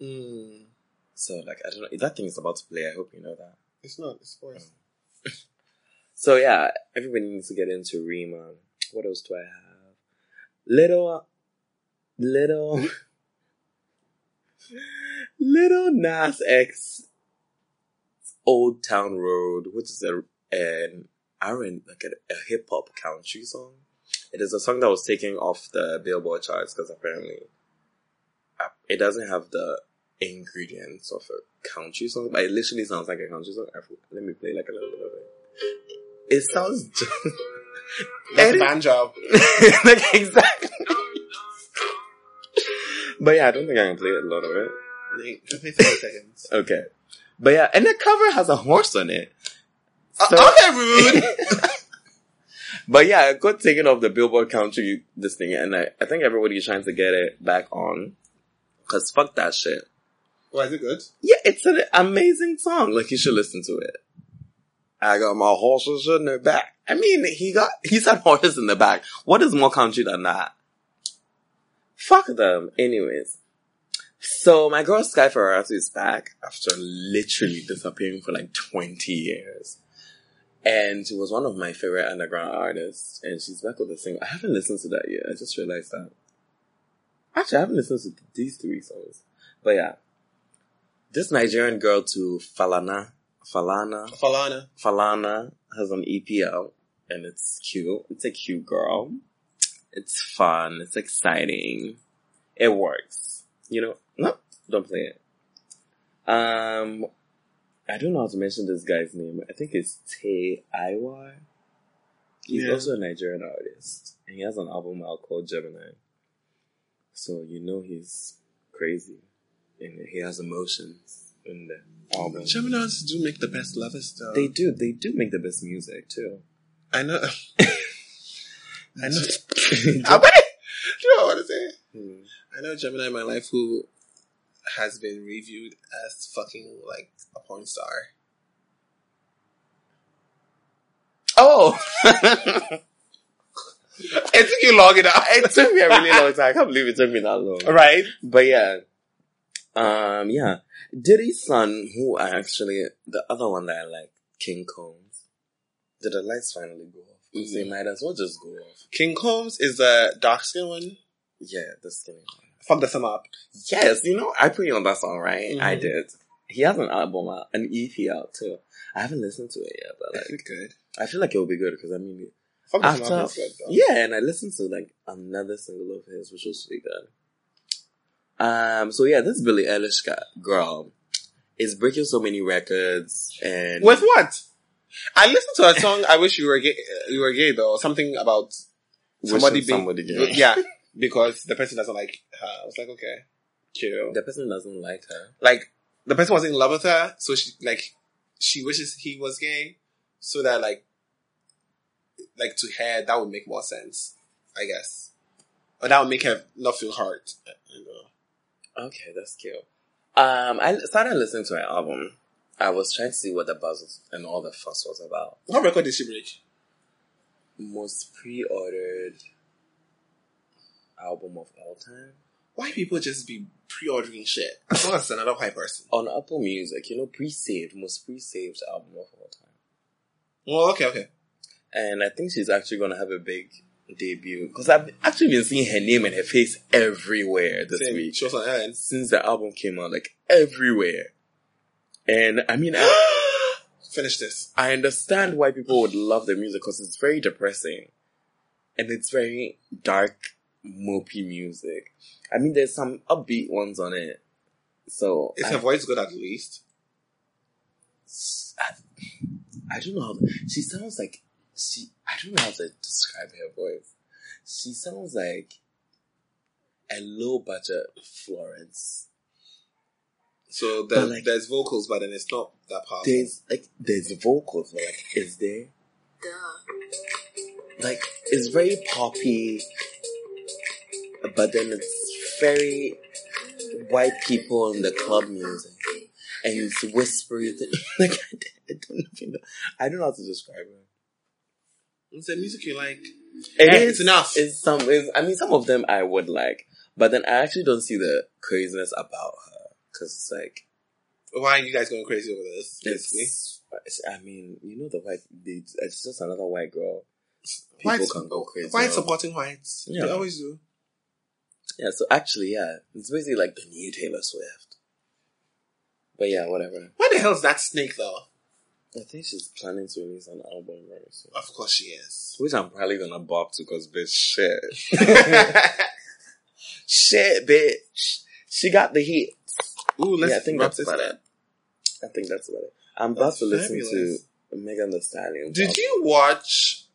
Mm, So, like, I don't know. That thing is about to play. I hope you know that. it's not. It's forced. So, yeah, everybody needs to get into Rema. What else do I have? Little, little, Lil Nas X Old Town Road, which is a, an R&B, like a, a hip hop country song. It is a song that was taken off the Billboard charts because apparently uh, it doesn't have the ingredients of a country song, but it literally sounds like a country song. Let me play like a little bit of it. It sounds just That's is- banjo. like exactly. But yeah, I don't think I can play a lot of it. Wait, Give me 30 seconds. Okay. But yeah, and the cover has a horse on it. Uh, okay, rude. But yeah, I got taken off the Billboard country this thing, and I, I think everybody's trying to get it back on. Cause fuck that shit. Why is it good? Yeah, it's an amazing song. Like you should listen to it. I got my horses in the back. I mean, he got he's had horses in the back. What is more country than that? Fuck them. Anyways. So my girl Sky Ferreira is back after literally disappearing for like 20 years. And she was one of my favorite underground artists. And she's back with a single. I haven't listened to that yet. I just realized that. Actually, I haven't listened to these three songs. But yeah. This Nigerian girl to Falana, Falana, Falana. Falana has an EP out and it's cute. It's a cute girl. It's fun. It's exciting. It works. You know, no, don't play it. Um, I don't know how to mention this guy's name. I think it's Tay Iwar. He's Yeah. also a Nigerian artist and he has an album out called Gemini. So you know he's crazy and he has emotions in the album. Geminis do make the best lovers though. They do. They do make the best music too. I know. I know. I it. You know what I want to say? Hmm. I know Gemini in my life who has been reviewed as fucking like a porn star. Oh, it took you long enough. it took me a really long time. I can't believe it took me that long. right? But yeah, um, yeah, Diddy's son, who I actually the other one that I like, King Combs. Did the lights finally go off? Mhm. They might as well just go off. King Combs is the dark skin one. Yeah, the skinny one. Fuck the sum up. Yes, you know, I put you on that song, right? I Mhm. did. He has an album out, an EP out too. I haven't listened to it yet, but like, it good? I feel like it will be good because I mean, Fuck after is good yeah, and I listened to like another single of his, which was really good. Um, so yeah, this Billie Eilish girl is breaking so many records, and With what? I listened to a song. I wish you were gay. You were gay though. Something about somebody being somebody gay. yeah, because the person doesn't like her. I was like, okay, cute. The person doesn't like her. Like the person was in love with her, so she like she wishes he was gay, so that like like to her that would make more sense, I guess, or that would make her not feel hurt. You know. Okay, that's cute. Um, I started listening to her album. I was trying to see what the buzz and all the fuss was about. What record did she break? Most pre-ordered album of all time Why people just be pre-ordering shit? As long as another white person. on Apple Music. You know, pre-saved, most pre-saved album of all time. Well, okay, okay. And I think she's actually gonna have a big debut because I've actually been seeing her name and her face everywhere this Same. week She was on Ellen. since the album came out, like everywhere. And I mean, I, Finish this. I understand why people would love the music because it's very depressing and it's very dark, mopey music. I mean, there's some upbeat ones on it. So Is I, her voice good at least? I, I don't know how she sounds like she. I don't know how to describe her voice. She sounds like a low budget Florence. So there, like- there's vocals, but then it's not that powerful. There's like there's vocals, but like is there? Duh. Like it's very poppy, but then it's very white people in the club music, and it's whispery. Like I don't even know. I don't know how to describe it. It's the music you like. It Eh, is it's enough. It's some. It's, I mean, some of them I would like, but then I actually don't see the craziness about her because it's like Why are you guys going crazy over this? Basically, it's, it's. I mean, you know, the white. It's, it's just another white girl. People whites can go crazy. White supporting whites. Yeah. They always do. Yeah. So actually, yeah, it's basically like the new Taylor Swift. But yeah, whatever. Where the hell is that snake though? I think she's planning to release an album very soon, Of course she is. which I'm probably gonna bop to because bitch, shit, shit, bitch. She got the heat. Ooh, let's yeah, I think that's about it. I think that's about it. I'm about to listen to Megan Thee Stallion. Did you watch?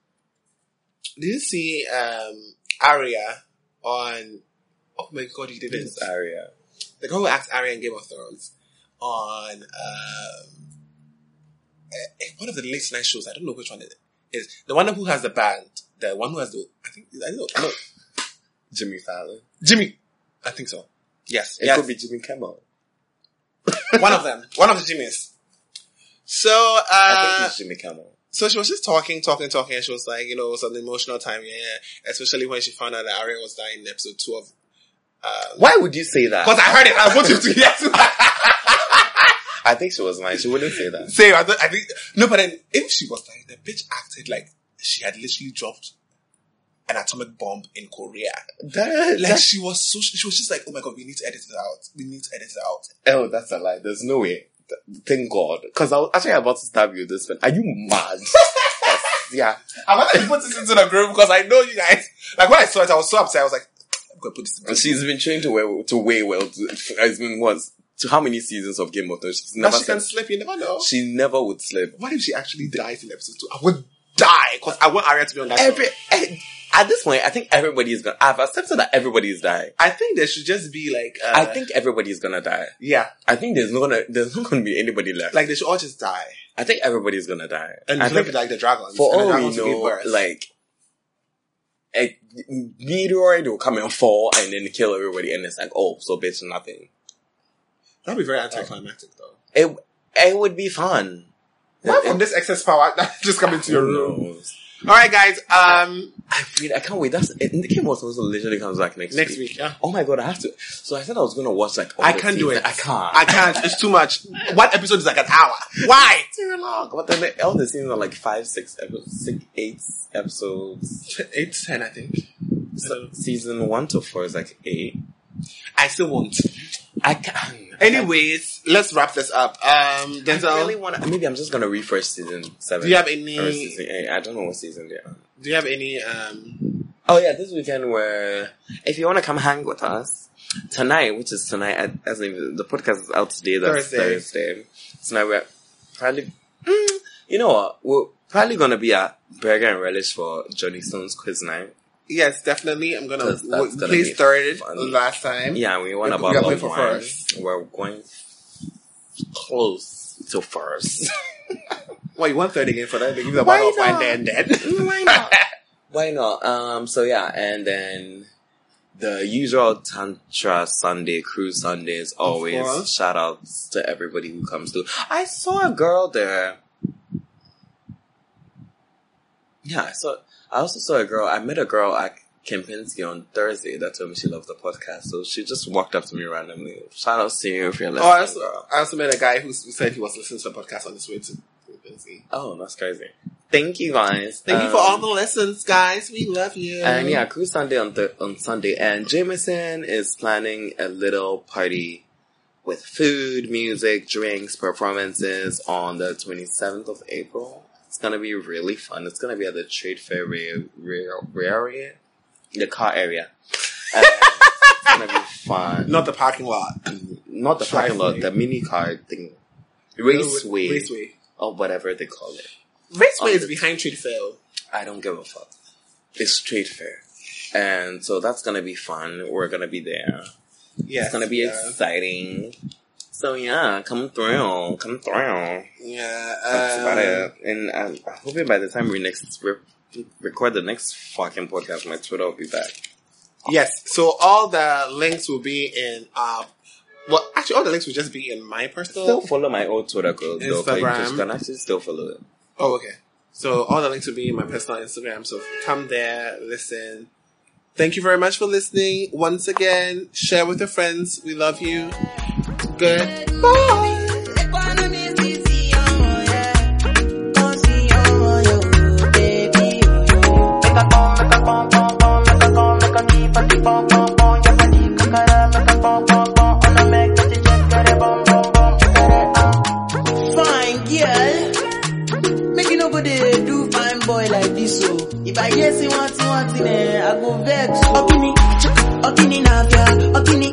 Did you see um Arya on? Oh my god, you didn't. this area? the girl who acts Arya in Game of Thrones on um, one of the late night shows. I don't know which one it is. The one who has the band. The one who has the. I think. I don't know. Jimmy Fallon. Jimmy. I think so. Yes. It yes. could be Jimmy Kimmel. one of them. One of the Jimmys. So, I uh, think it's Jimmy Kimmel. so she was just talking, talking, talking, and she was like, you know, it was an emotional time, yeah. Especially when she found out that Arya was dying in episode two of. Um, Why would you say that? Because I heard it. I want you to yes. I think she was lying. She wouldn't say that. Same. I, th- I think no, but then if she was like the bitch acted like she had literally dropped an atomic bomb in Korea. That, Like that- she was so she was just like, oh my god, we need to edit it out. We need to edit it out. oh, that's a lie. There's no way. Thank God. Because I was actually about to stab you with this pen. Are you mad? yeah. I'm not gonna put this into the group because I know you guys. Like when I saw it, I was so upset. I was like, I'm gonna put this. She's been trained to weigh, to weigh well. To, it's been what? To how many seasons of Game of Thrones? She's Now never she can sleep. You never know. she never would sleep. What if she actually dies in episode two? I would die because I want Arya to be on that. show. Every, eh, at this point, I think everybody is gonna, I've accepted that everybody is dying. I think there should just be like. Uh, I think everybody is gonna die. yeah, I think there's not gonna, there's not gonna be anybody left. like they should all just die I think everybody's gonna die. and I think like the dragons. for all we dragons will give know, like a meteor will come and fall and then kill everybody, and it's like, oh, so bitch, nothing. That'd be very anticlimactic though. It it would be fun. Why It- from this excess power that just come into your room? knows? All right, guys. Um, I really, I can't wait. That's it. Nicky Morton literally comes back next next week. week. Yeah. Oh my god, I have to. So I said I was gonna watch like. all I can't do it. I can't. I can't. It's too much. One episode is like an hour. Why? too long. But then the, all the seasons are like five, six episodes, six, eight episodes. Eight to ten, I think. So season one to four is like eight. I still won't. I can't. Anyways, let's wrap this up. Um, I Denzel, really want to. Maybe I'm just gonna refresh season seven. do you have or any? season eight? I don't know what season they are. Do you have any? Um, Oh yeah, this weekend where if you want to come hang with us tonight, which is tonight, as in the podcast is out today, that's Thursday. Thursday. Tonight we're probably, mm, you know what, we're probably gonna be at Burger and Relish for Johnny Stone's quiz night. Yes, definitely. I'm gonna, That's- that's w- gonna place be third last time. Yeah, we want We- about we are going love for first. We're going close to first. Well, you want third again for that? They give you a Why bottle of wine not? and then. Why not? Why not? Um, so yeah, and then the usual Tantra Sunday, cruise Sundays, always shout outs to everybody who comes through. I saw a girl there. Yeah, I saw, I also saw a girl, I met a girl at Kempinski on Thursday that told me she loved the podcast. So she just walked up to me randomly. Shout out to you if you're Oh. I also, I also met a guy who said he was listening to the podcast on his way to Quincy. oh, that's crazy. Thank you guys. Thank you for Um, all the lessons, guys. We love you. And yeah, Cruise Sunday on th- on Sunday, and Jameson is planning a little party with food, music, drinks, performances on the 27th of April. It's gonna be really fun. It's gonna be at the Trade Fair area, area, the car area. And it's gonna be fun. not the parking lot. Not the parking lot, the mini car thing, raceway, Raceway. or whatever they call it. Raceway On is the- behind Trade Fair. I don't give a fuck. It's trade fair. And so that's gonna be fun. We're gonna be there. Yes, It's gonna be yeah. exciting. So yeah, come through. Come through. Yeah, That's um, about it. And I'm hoping by the time we next re- record the next fucking podcast, my Twitter will be back. Yes, so all the links will be in. Uh, well, actually, all the links will just be in my personal. Still follow my old Twitter code though. 'cause You just can actually still follow it. Oh, okay. So all the links will be in my personal Instagram. So come there, listen. Thank you very much for listening. Once again, share with your friends. We love you. Good. Fine girl, make nobody do fine boy like this. So if I hear say one thing, one thing, eh, I go vex. Okini, okini navia, okini,